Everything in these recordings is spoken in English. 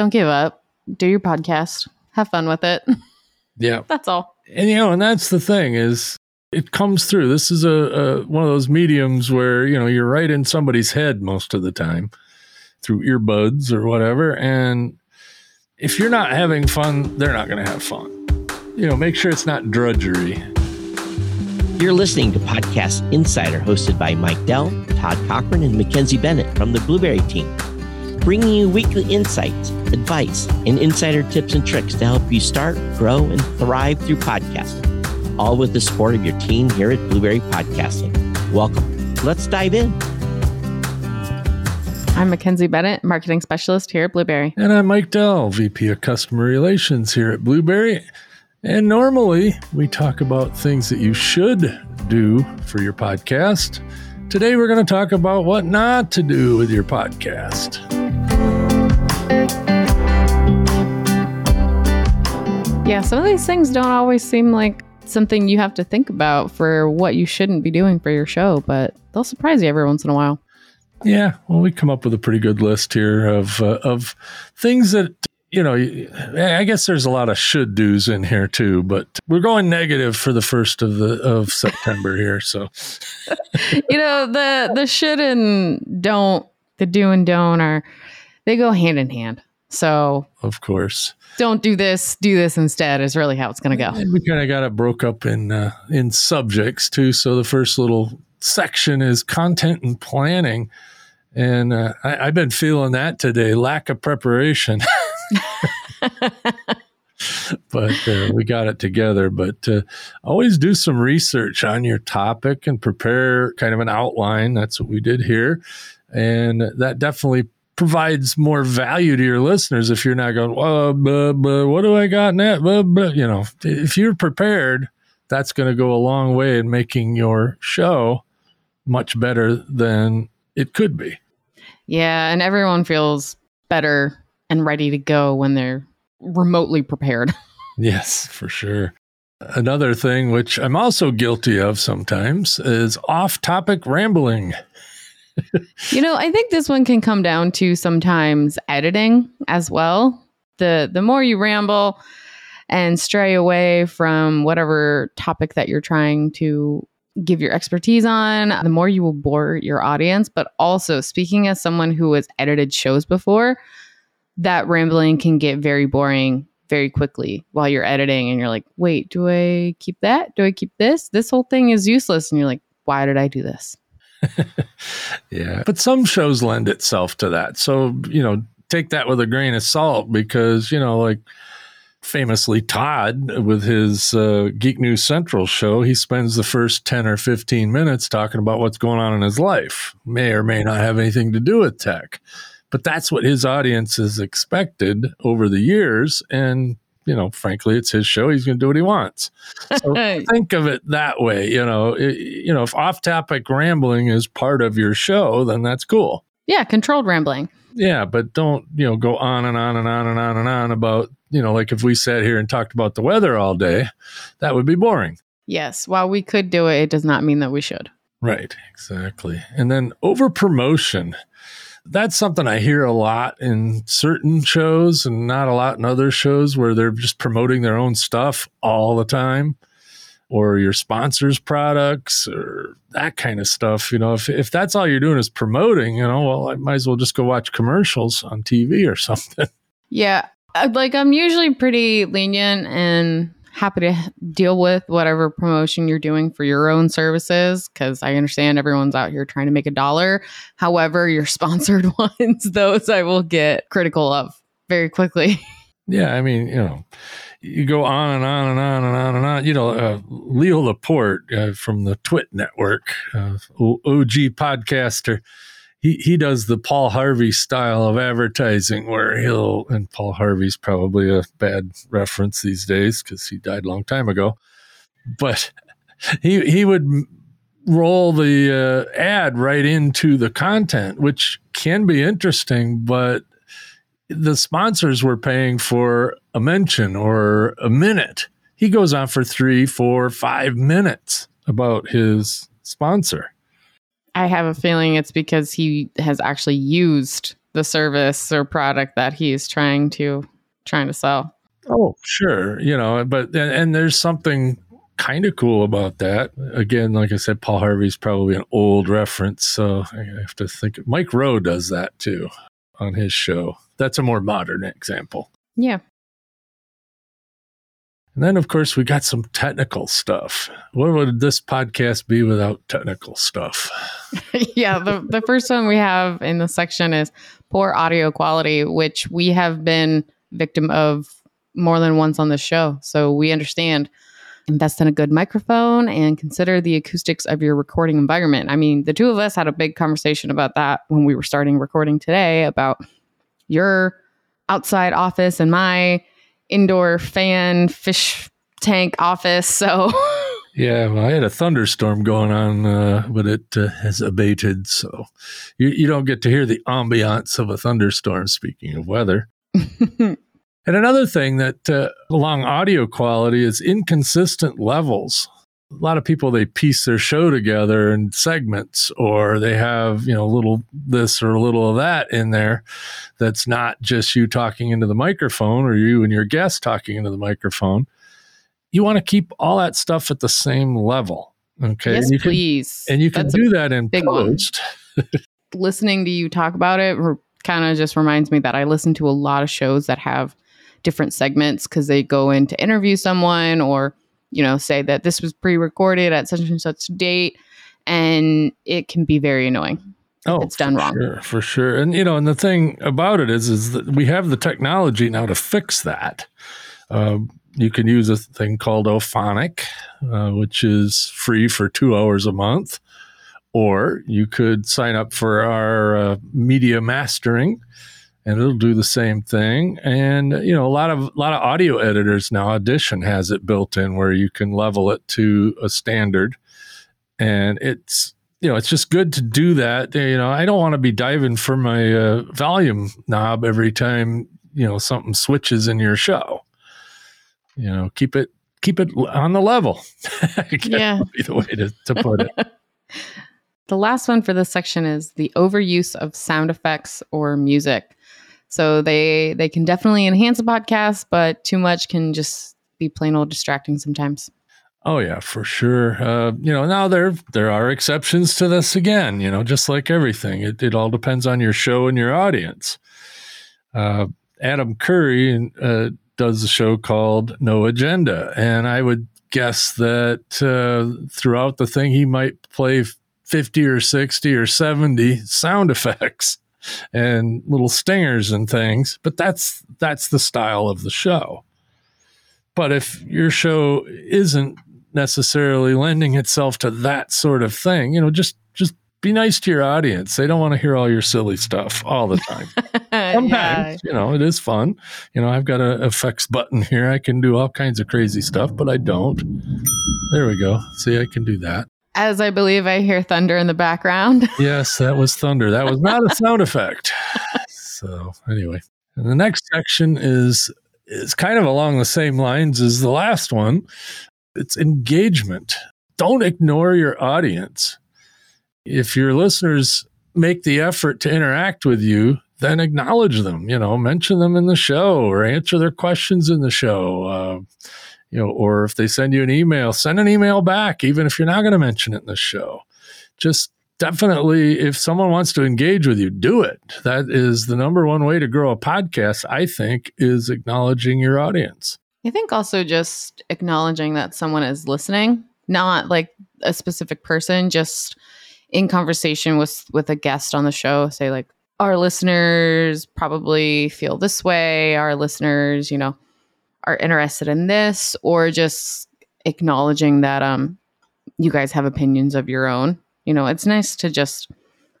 Don't give up. Do your podcast. Have fun with it. Yeah. That's all. And you know, and that's the thing is it comes through. This is a, a one of those mediums where, you know, you're right in somebody's head most of the time through earbuds or whatever. And if you're not having fun, they're not going to have fun. You know, make sure it's not drudgery. You're listening to Podcast Insider, hosted by Mike Dell, Todd Cochran, and Mackenzie Bennett from the Blubrry team, bringing you weekly insights, advice, and insider tips and tricks to help you start, grow, and thrive through podcasting, all with the support of your team here at Blubrry Podcasting. Welcome. Let's dive in. I'm Mackenzie Bennett, marketing specialist here at Blubrry. And I'm Mike Dell, VP of Customer Relations here at Blubrry. And normally we talk about things that you should do for your podcast. Today we're going to talk about what not to do with your podcast. Yeah, some of these things don't always seem like something you have to think about for what you shouldn't be doing for your show, but they'll surprise you every once in a while. Yeah, well, we come up with a pretty good list here of uh, of things that you know. I guess there's a lot of should dos in here too, but we're going negative for the first of the of September here. So, you know, the the should and don't, the do and don't are they go hand in hand. So, of course, don't do this, do this instead is really how it's going to go. And we kind of got it broke up in uh, in subjects too. So the first little section is content and planning. And uh, I, have been feeling that today lack of preparation. but uh, we got it together. But uh, always do some research on your topic and prepare kind of an outline. That's what we did here. And that definitely provides more value to your listeners if you're not going, well, but, but what do I got in that? But, but, you know, if you're prepared, that's going to go a long way in making your show much better than it could be. Yeah, and everyone feels better and ready to go when they're remotely prepared. yes, for sure. Another thing which I'm also guilty of sometimes is off topic rambling. You know, I think this one can come down to sometimes editing as well. The the more you ramble and stray away from whatever topic that you're trying to give your expertise on, the more you will bore your audience. But also, speaking as someone who has edited shows before, that rambling can get very boring very quickly while you're editing. And you're like, wait, do I keep that? Do I keep this? This whole thing is useless. And you're like, why did I do this? yeah. But some shows lend itself to that. So, you know, take that with a grain of salt because, you know, like, famously Todd with his uh, Geek News Central show, he spends the first 10 or 15 minutes talking about what's going on in his life. May or may not have anything to do with tech. But that's what his audience has expected over the years. And, you know, frankly, it's his show. He's going to do what he wants. So think of it that way. You know, it, you know, if off topic rambling is part of your show, then that's cool. Yeah, controlled rambling. Yeah, but don't, you know, go on and on and on and on and on about you know, like if we sat here and talked about the weather all day, that would be boring. Yes. While we could do it, it does not mean that we should. Right. Exactly. And then over promotion. That's something I hear a lot in certain shows and not a lot in other shows where they're just promoting their own stuff all the time or your sponsors' products or that kind of stuff. You know, if, if that's all you're doing is promoting, you know, well, I might as well just go watch commercials on TV or something. Yeah. Uh, like I'm usually pretty lenient and happy to deal with whatever promotion you're doing for your own services because I understand everyone's out here trying to make a dollar. However, your sponsored ones, those I will get critical of very quickly. Yeah, I mean, you know, you go on and on and on and on and on. You know, uh, Leo Laporte uh, from the Twit Network, uh, OG podcaster he he does the Paul Harvey style of advertising where he'll and Paul Harvey's probably a bad reference these days because he died a long time ago, but he he would roll the uh, ad right into the content, which can be interesting, but the sponsors were paying for a mention or a minute. He goes on for three, four, five minutes about his sponsor. I have a feeling it's because he has actually used the service or product that he's trying to trying to sell. Oh, sure. You know, but and, and there's something kind of cool about that. Again, like I said, Paul Harvey's probably an old reference, so I have to think. Mike Rowe does that too on his show. That's a more modern example. Yeah. And then, of course, we got some technical stuff. What would this podcast be without technical stuff? yeah, the, the first one we have in the section is poor audio quality, which we have been victim of more than once on the show. So we understand. Invest in a good microphone and consider the acoustics of your recording environment. I mean, the two of us had a big conversation about that when we were starting recording today about your outside office and my indoor fan fish tank office. So, yeah, well, I had a thunderstorm going on, uh, but it uh, has abated. So, you, you don't get to hear the ambiance of a thunderstorm, speaking of weather. and another thing that uh, along audio quality is inconsistent levels a lot of people they piece their show together in segments or they have you know a little this or a little of that in there that's not just you talking into the microphone or you and your guest talking into the microphone. You want to keep all that stuff at the same level okay? Yes and you please. can, and you can That's do that in big post. Listening to you talk about it kind of just reminds me that i listen to a lot of shows that have different segments because they go in to interview someone or you know, say that this was pre-recorded at such and such date, and it can be very annoying. Oh, it's done wrong. Sure, for sure. And you know, and the thing about it is, is that we have the technology now to fix that. Uh, you can use a thing called Auphonic, uh, which is free for two hours a month, or you could sign up for our uh, media mastering and it'll do the same thing. And you know, a lot of a lot of audio editors now, Audition has it built in where you can level it to a standard, and it's you know, it's just good to do that. You know, I don't want to be diving for my uh, volume knob every time you know something switches in your show. You know, keep it keep it on the level. yeah, be the way to, to put it. the last one for this section is the overuse of sound effects or music. So they they can definitely enhance a podcast, but too much can just be plain old distracting sometimes. Oh yeah, for sure. Uh, you know, now there there are exceptions to this again. You know, just like everything, it it all depends on your show and your audience. Uh, Adam Curry uh, does a show called No Agenda, and I would guess that uh, throughout the thing he might play fifty or sixty or seventy sound effects and little stingers and things, but that's that's the style of the show. But if your show isn't necessarily lending itself to that sort of thing, you know, just just be nice to your audience. They don't want to hear all your silly stuff all the time. Sometimes, yeah. you know, it is fun. You know, I've got a effects button here. I can do all kinds of crazy stuff, but I don't. There we go. See, I can do that as I believe I hear thunder in the background. yes, that was thunder. That was not a sound effect. So anyway, and the next section is is kind of along the same lines as the last one. It's engagement. Don't ignore your audience. If your listeners make the effort to interact with you, then acknowledge them. You know, mention them in the show or answer their questions in the show. Uh, you know, or if they send you an email, send an email back, even if you're not going to mention it in the show. Just definitely, if someone wants to engage with you, do it. That is the number one way to grow a podcast, I think, is acknowledging your audience. I think also just acknowledging that someone is listening, not like a specific person, just in conversation with with a guest on the show, say like our listeners probably feel this way, our listeners, you know, are interested in this or just acknowledging that um you guys have opinions of your own you know it's nice to just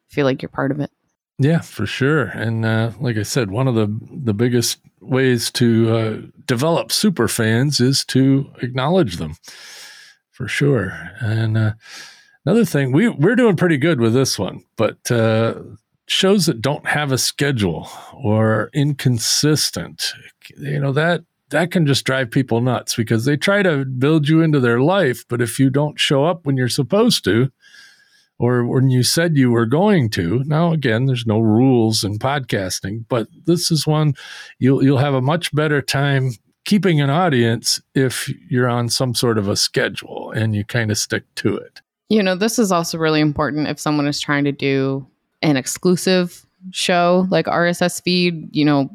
feel like you're part of it. Yeah for sure. And uh, like i said one of the the biggest ways to uh, develop super fans is to acknowledge them for sure. And uh, another thing we we're doing pretty good with this one but uh, shows that don't have a schedule or inconsistent you know that that can just drive people nuts because they try to build you into their life, but if you don't show up when you're supposed to, or when you said you were going to. Now, again, there's no rules in podcasting, but this is one you'll you'll have a much better time keeping an audience if you're on some sort of a schedule and you kind of stick to it. You know, this is also really important if someone is trying to do an exclusive show like RSS feed, you know,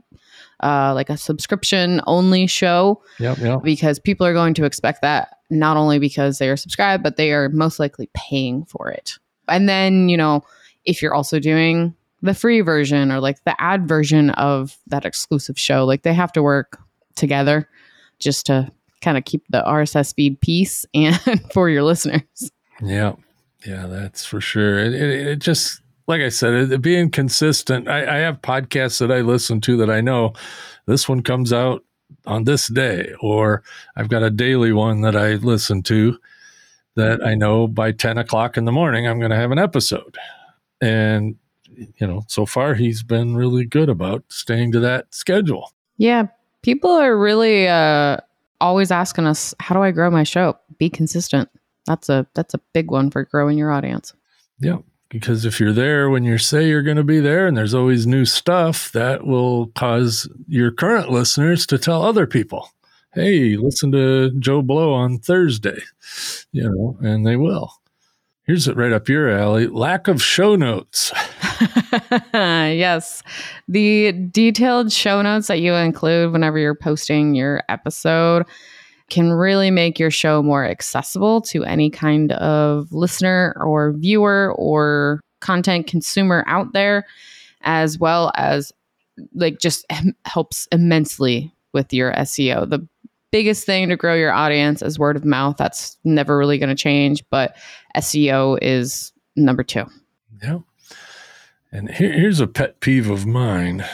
uh, like a subscription only show. Yep, yep. Because people are going to expect that not only because they are subscribed, but they are most likely paying for it. And then, you know, if you're also doing the free version or like the ad version of that exclusive show, like they have to work together just to kind of keep the RSS feed piece and for your listeners. Yeah. Yeah, that's for sure. It, it, it just, like I said, it, being consistent. I, I have podcasts that I listen to that I know this one comes out on this day, or I've got a daily one that I listen to that I know by 10 o'clock in the morning, I'm going to have an episode. And, you know, so far he's been really good about staying to that schedule. Yeah. People are really uh, always asking us, how do I grow my show? Be consistent. That's a that's a big one for growing your audience. Yeah, because if you're there when you say you're going to be there and there's always new stuff, that will cause your current listeners to tell other people, "Hey, listen to Joe Blow on Thursday." You know, and they will. Here's it right up your alley. Lack of show notes. yes. The detailed show notes that you include whenever you're posting your episode can really make your show more accessible to any kind of listener or viewer or content consumer out there, as well as like just helps immensely with your SEO. The biggest thing to grow your audience is word of mouth. That's never really going to change, but SEO is number two. Yeah. And here, here's a pet peeve of mine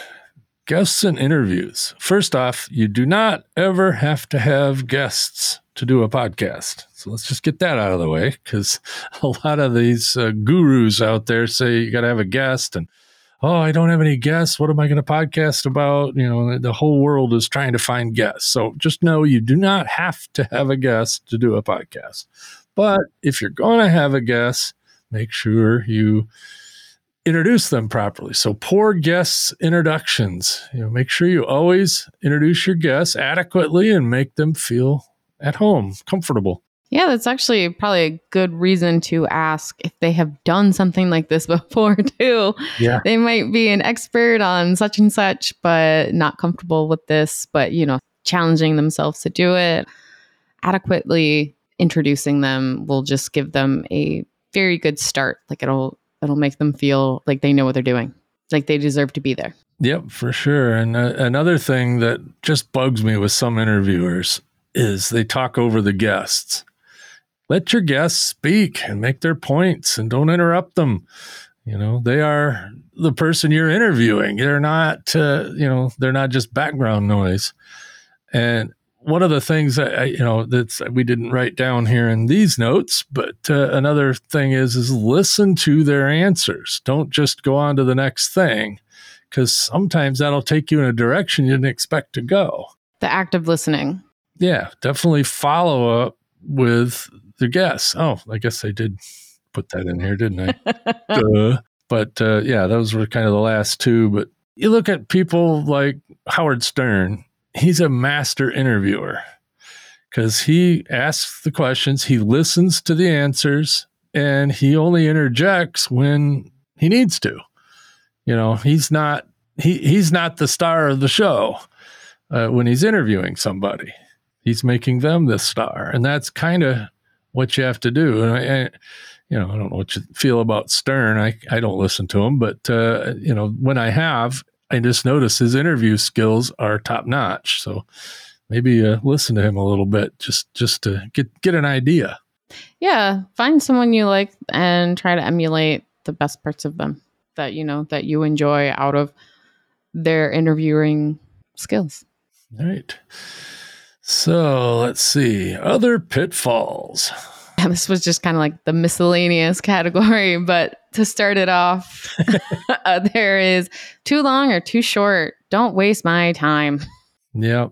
guests and interviews. First off, you do not ever have to have guests to do a podcast. So let's just get that out of the way because a lot of these uh, gurus out there say you got to have a guest and oh, I don't have any guests. What am I going to podcast about? You know, the whole world is trying to find guests. So just know you do not have to have a guest to do a podcast. But if you're going to have a guest, make sure you introduce them properly. So poor guests introductions. You know, make sure you always introduce your guests adequately and make them feel at home, comfortable. Yeah, that's actually probably a good reason to ask if they have done something like this before too. Yeah. They might be an expert on such and such but not comfortable with this, but you know, challenging themselves to do it adequately introducing them will just give them a very good start. Like it'll it'll make them feel like they know what they're doing, like they deserve to be there. Yep, for sure. And uh, another thing that just bugs me with some interviewers is they talk over the guests. Let your guests speak and make their points and don't interrupt them. You know, they are the person you're interviewing. They're not, uh, you know, they're not just background noise. And one of the things that I, you know that we didn't write down here in these notes, but uh, another thing is is listen to their answers. Don't just go on to the next thing, because sometimes that'll take you in a direction you didn't expect to go. The act of listening. Yeah, definitely follow up with the guests. Oh, I guess I did put that in here, didn't I? but uh, yeah, those were kind of the last two. But you look at people like Howard Stern he's a master interviewer because he asks the questions, he listens to the answers, and he only interjects when he needs to. You know, he's not he he's not the star of the show uh, when he's interviewing somebody. He's making them the star, and that's kind of what you have to do. And I, I, you know, I don't know what you feel about Stern. I I don't listen to him, but uh, you know, when I have, I just noticed his interview skills are top notch. So maybe uh, listen to him a little bit just just to get get an idea. Yeah, find someone you like and try to emulate the best parts of them that you know that you enjoy out of their interviewing skills. All right. So let's see other pitfalls. Yeah, this was just kind of like the miscellaneous category. But to start it off, uh, there is too long or too short. Don't waste my time. Yeah.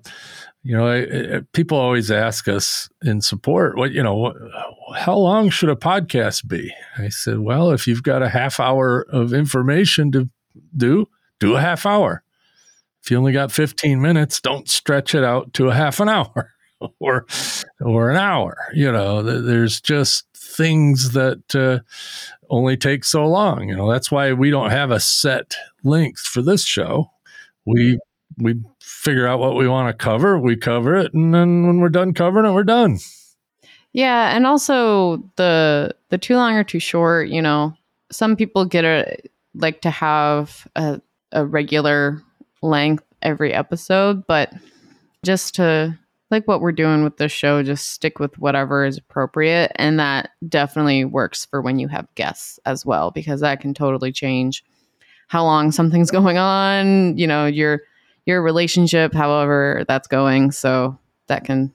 You know, people always ask us in support, what, you know, how long should a podcast be? I said, well, if you've got a half hour of information to do, do a half hour. If you only got 15 minutes, don't stretch it out to a half an hour or or an hour. You know, there's just things that uh, only take so long. You know, that's why we don't have a set length for this show. We we figure out what we want to cover, we cover it, and then when we're done covering it, we're done. Yeah, and also the the too long or too short, you know, some people get a like to have a, a regular length every episode, but just to like what we're doing with this show, just stick with whatever is appropriate. And that definitely works for when you have guests as well, because that can totally change how long something's going on, you know, your your relationship, however that's going. So that can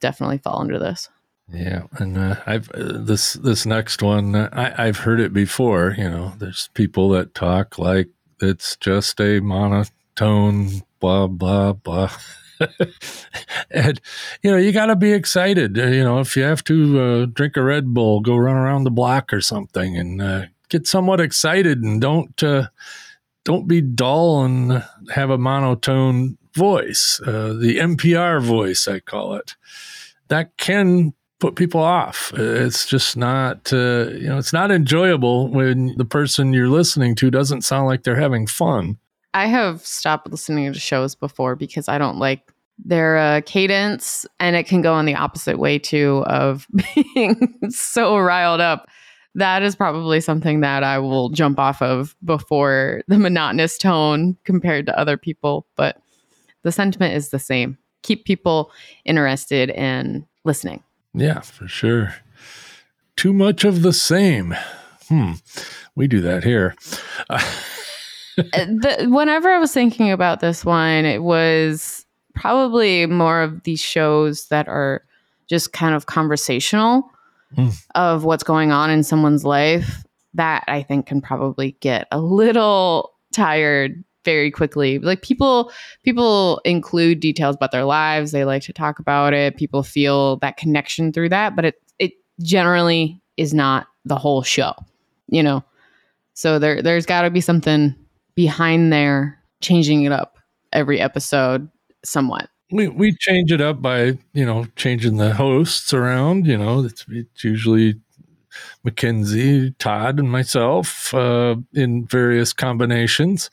definitely fall under this. Yeah, and uh, I've uh, this this next one uh, I, I've heard it before. You know, there's people that talk like it's just a monotone, blah blah blah. and you know you got to be excited. Uh, you know, if you have to uh, drink a Red Bull, go run around the block or something, and uh, get somewhat excited, and don't uh, don't be dull and have a monotone voice. Uh, the NPR voice, I call it. That can put people off. It's just not, uh, you know, it's not enjoyable when the person you're listening to doesn't sound like they're having fun. I have stopped listening to shows before because I don't like their uh, cadence, and it can go in the opposite way too of being so riled up. That is probably something that I will jump off of before the monotonous tone compared to other people. But the sentiment is the same. Keep people interested in listening. Yeah, for sure. Too much of the same. Hmm. We do that here. the, whenever I was thinking about this one, it was probably more of these shows that are just kind of conversational mm. of what's going on in someone's life. That I think can probably get a little tired very quickly. Like people people include details about their lives, they like to talk about it, people feel that connection through that, but it it generally is not the whole show, you know. So there there's got to be something behind there changing it up every episode somewhat. We we change it up by, you know, changing the hosts around, you know, it's, it's usually Mackenzie, Todd, and myself uh, in various combinations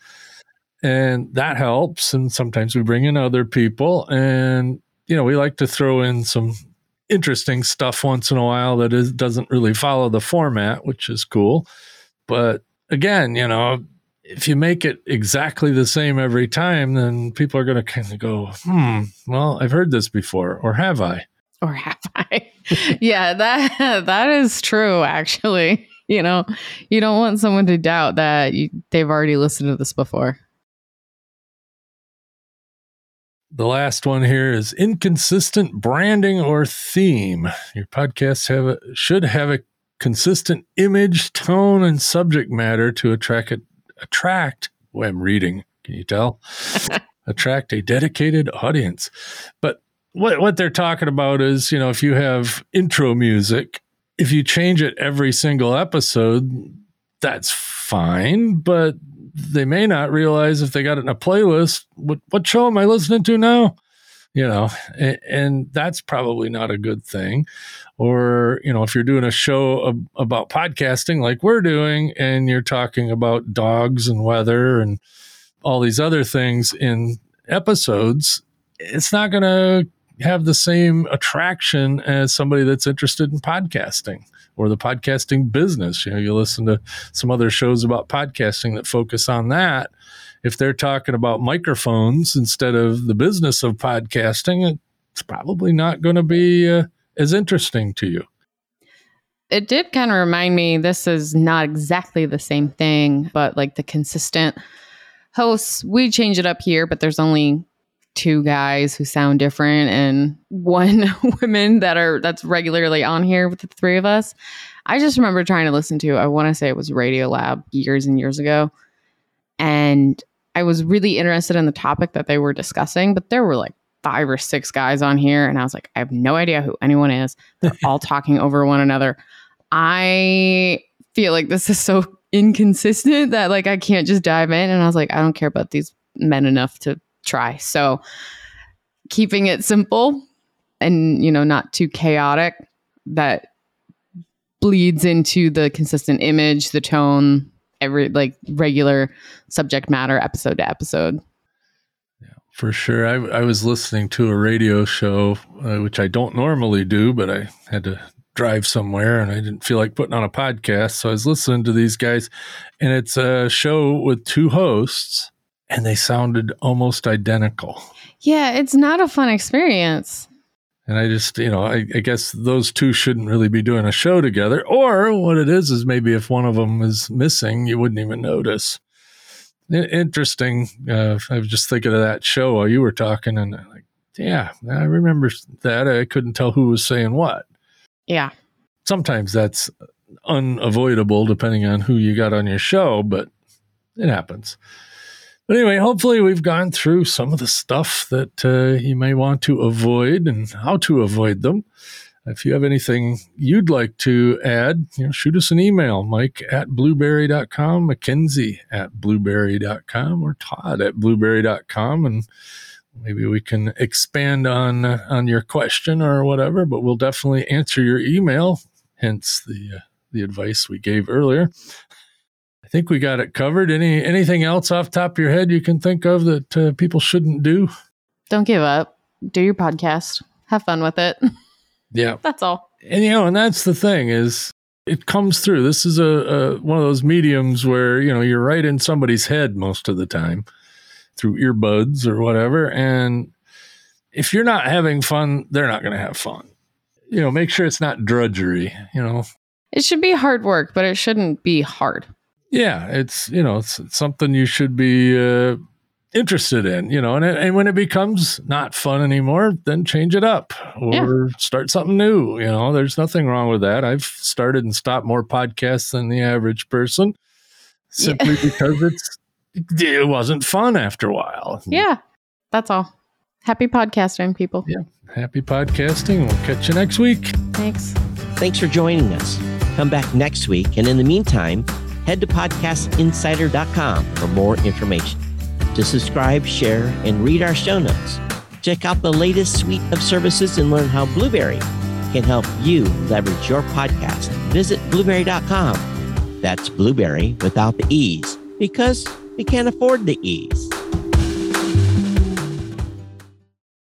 and that helps and sometimes we bring in other people and you know we like to throw in some interesting stuff once in a while that is doesn't really follow the format which is cool but again you know if you make it exactly the same every time then people are going to kind of go hmm well i've heard this before or have i? Or have i? Yeah that that is true actually. You know you don't want someone to doubt that you, they've already listened to this before. The last one here is inconsistent branding or theme. Your podcasts have a, should have a consistent image, tone, and subject matter to attract attract. Well, I'm reading. Can you tell? attract a dedicated audience. But what what they're talking about is, you know, if you have intro music, if you change it every single episode, that's fine. But they may not realize if they got it in a playlist, what, what show am I listening to now? You know, and, and that's probably not a good thing. Or, you know, if you're doing a show ab- about podcasting like we're doing, and you're talking about dogs and weather and all these other things in episodes, it's not going to have the same attraction as somebody that's interested in podcasting or the podcasting business. You know, you listen to some other shows about podcasting that focus on that. If they're talking about microphones instead of the business of podcasting, it's probably not going to be uh, as interesting to you. It did kind of remind me this is not exactly the same thing, but like the consistent hosts, we change it up here, but there's only two guys who sound different and one woman that are that's regularly on here with the three of us. I just remember trying to listen to I want to say it was Radio Lab years and years ago. And I was really interested in the topic that they were discussing, but there were like five or six guys on here, and I was like, I have no idea who anyone is. They're all talking over one another. I feel like this is so inconsistent that like I can't just dive in. And I was like, I don't care about these men enough to try. So keeping it simple and you know not too chaotic that bleeds into the consistent image, the tone, every like regular subject matter episode to episode. Yeah, For sure. I, I was listening to a radio show, uh, which I don't normally do, but I had to drive somewhere and I didn't feel like putting on a podcast. So I was listening to these guys, and it's a show with two hosts, and they sounded almost identical. Yeah, it's not a fun experience. And I just, you know, I, I, guess those two shouldn't really be doing a show together. Or what it is, is maybe if one of them is missing, you wouldn't even notice interesting. Uh, I was just thinking of that show while you were talking, and I'm like, yeah, I remember that. I couldn't tell who was saying what. Yeah. Sometimes that's unavoidable depending on who you got on your show, but it happens. But anyway, hopefully we've gone through some of the stuff that uh, you may want to avoid and how to avoid them. If you have anything you'd like to add, you know, shoot us an email, Mike at blubrry.com, Mackenzie at blubrry.com, or Todd at blubrry.com. And maybe we can expand on on your question or whatever, but we'll definitely answer your email, hence the uh, the advice we gave earlier. Think we got it covered. Any anything else off top of your head you can think of that uh, people shouldn't do? Don't give up. Do your podcast. Have fun with it. Yeah. That's all. And you know, and that's the thing is it comes through. This is a, a one of those mediums where, you know, you're right in somebody's head most of the time through earbuds or whatever. And if you're not having fun, they're not going to have fun. You know, make sure it's not drudgery, you know. It should be hard work, but it shouldn't be hard. Yeah, it's, you know, it's, it's something you should be uh, interested in, you know, and, and when it becomes not fun anymore, then change it up or yeah. start something new. You know, there's nothing wrong with that. I've started and stopped more podcasts than the average person simply yeah. because it's, it wasn't fun after a while. Yeah, that's all. Happy podcasting, people. Yeah. Happy podcasting. We'll catch you next week. Thanks. Thanks for joining us. Come back next week. And in the meantime, head to podcastinsider.com for more information to subscribe, share, and read our show notes. Check out the latest suite of services and learn how Blubrry can help you leverage your podcast. Visit blubrry.com. That's blueberry without the E's because we can't afford the E's.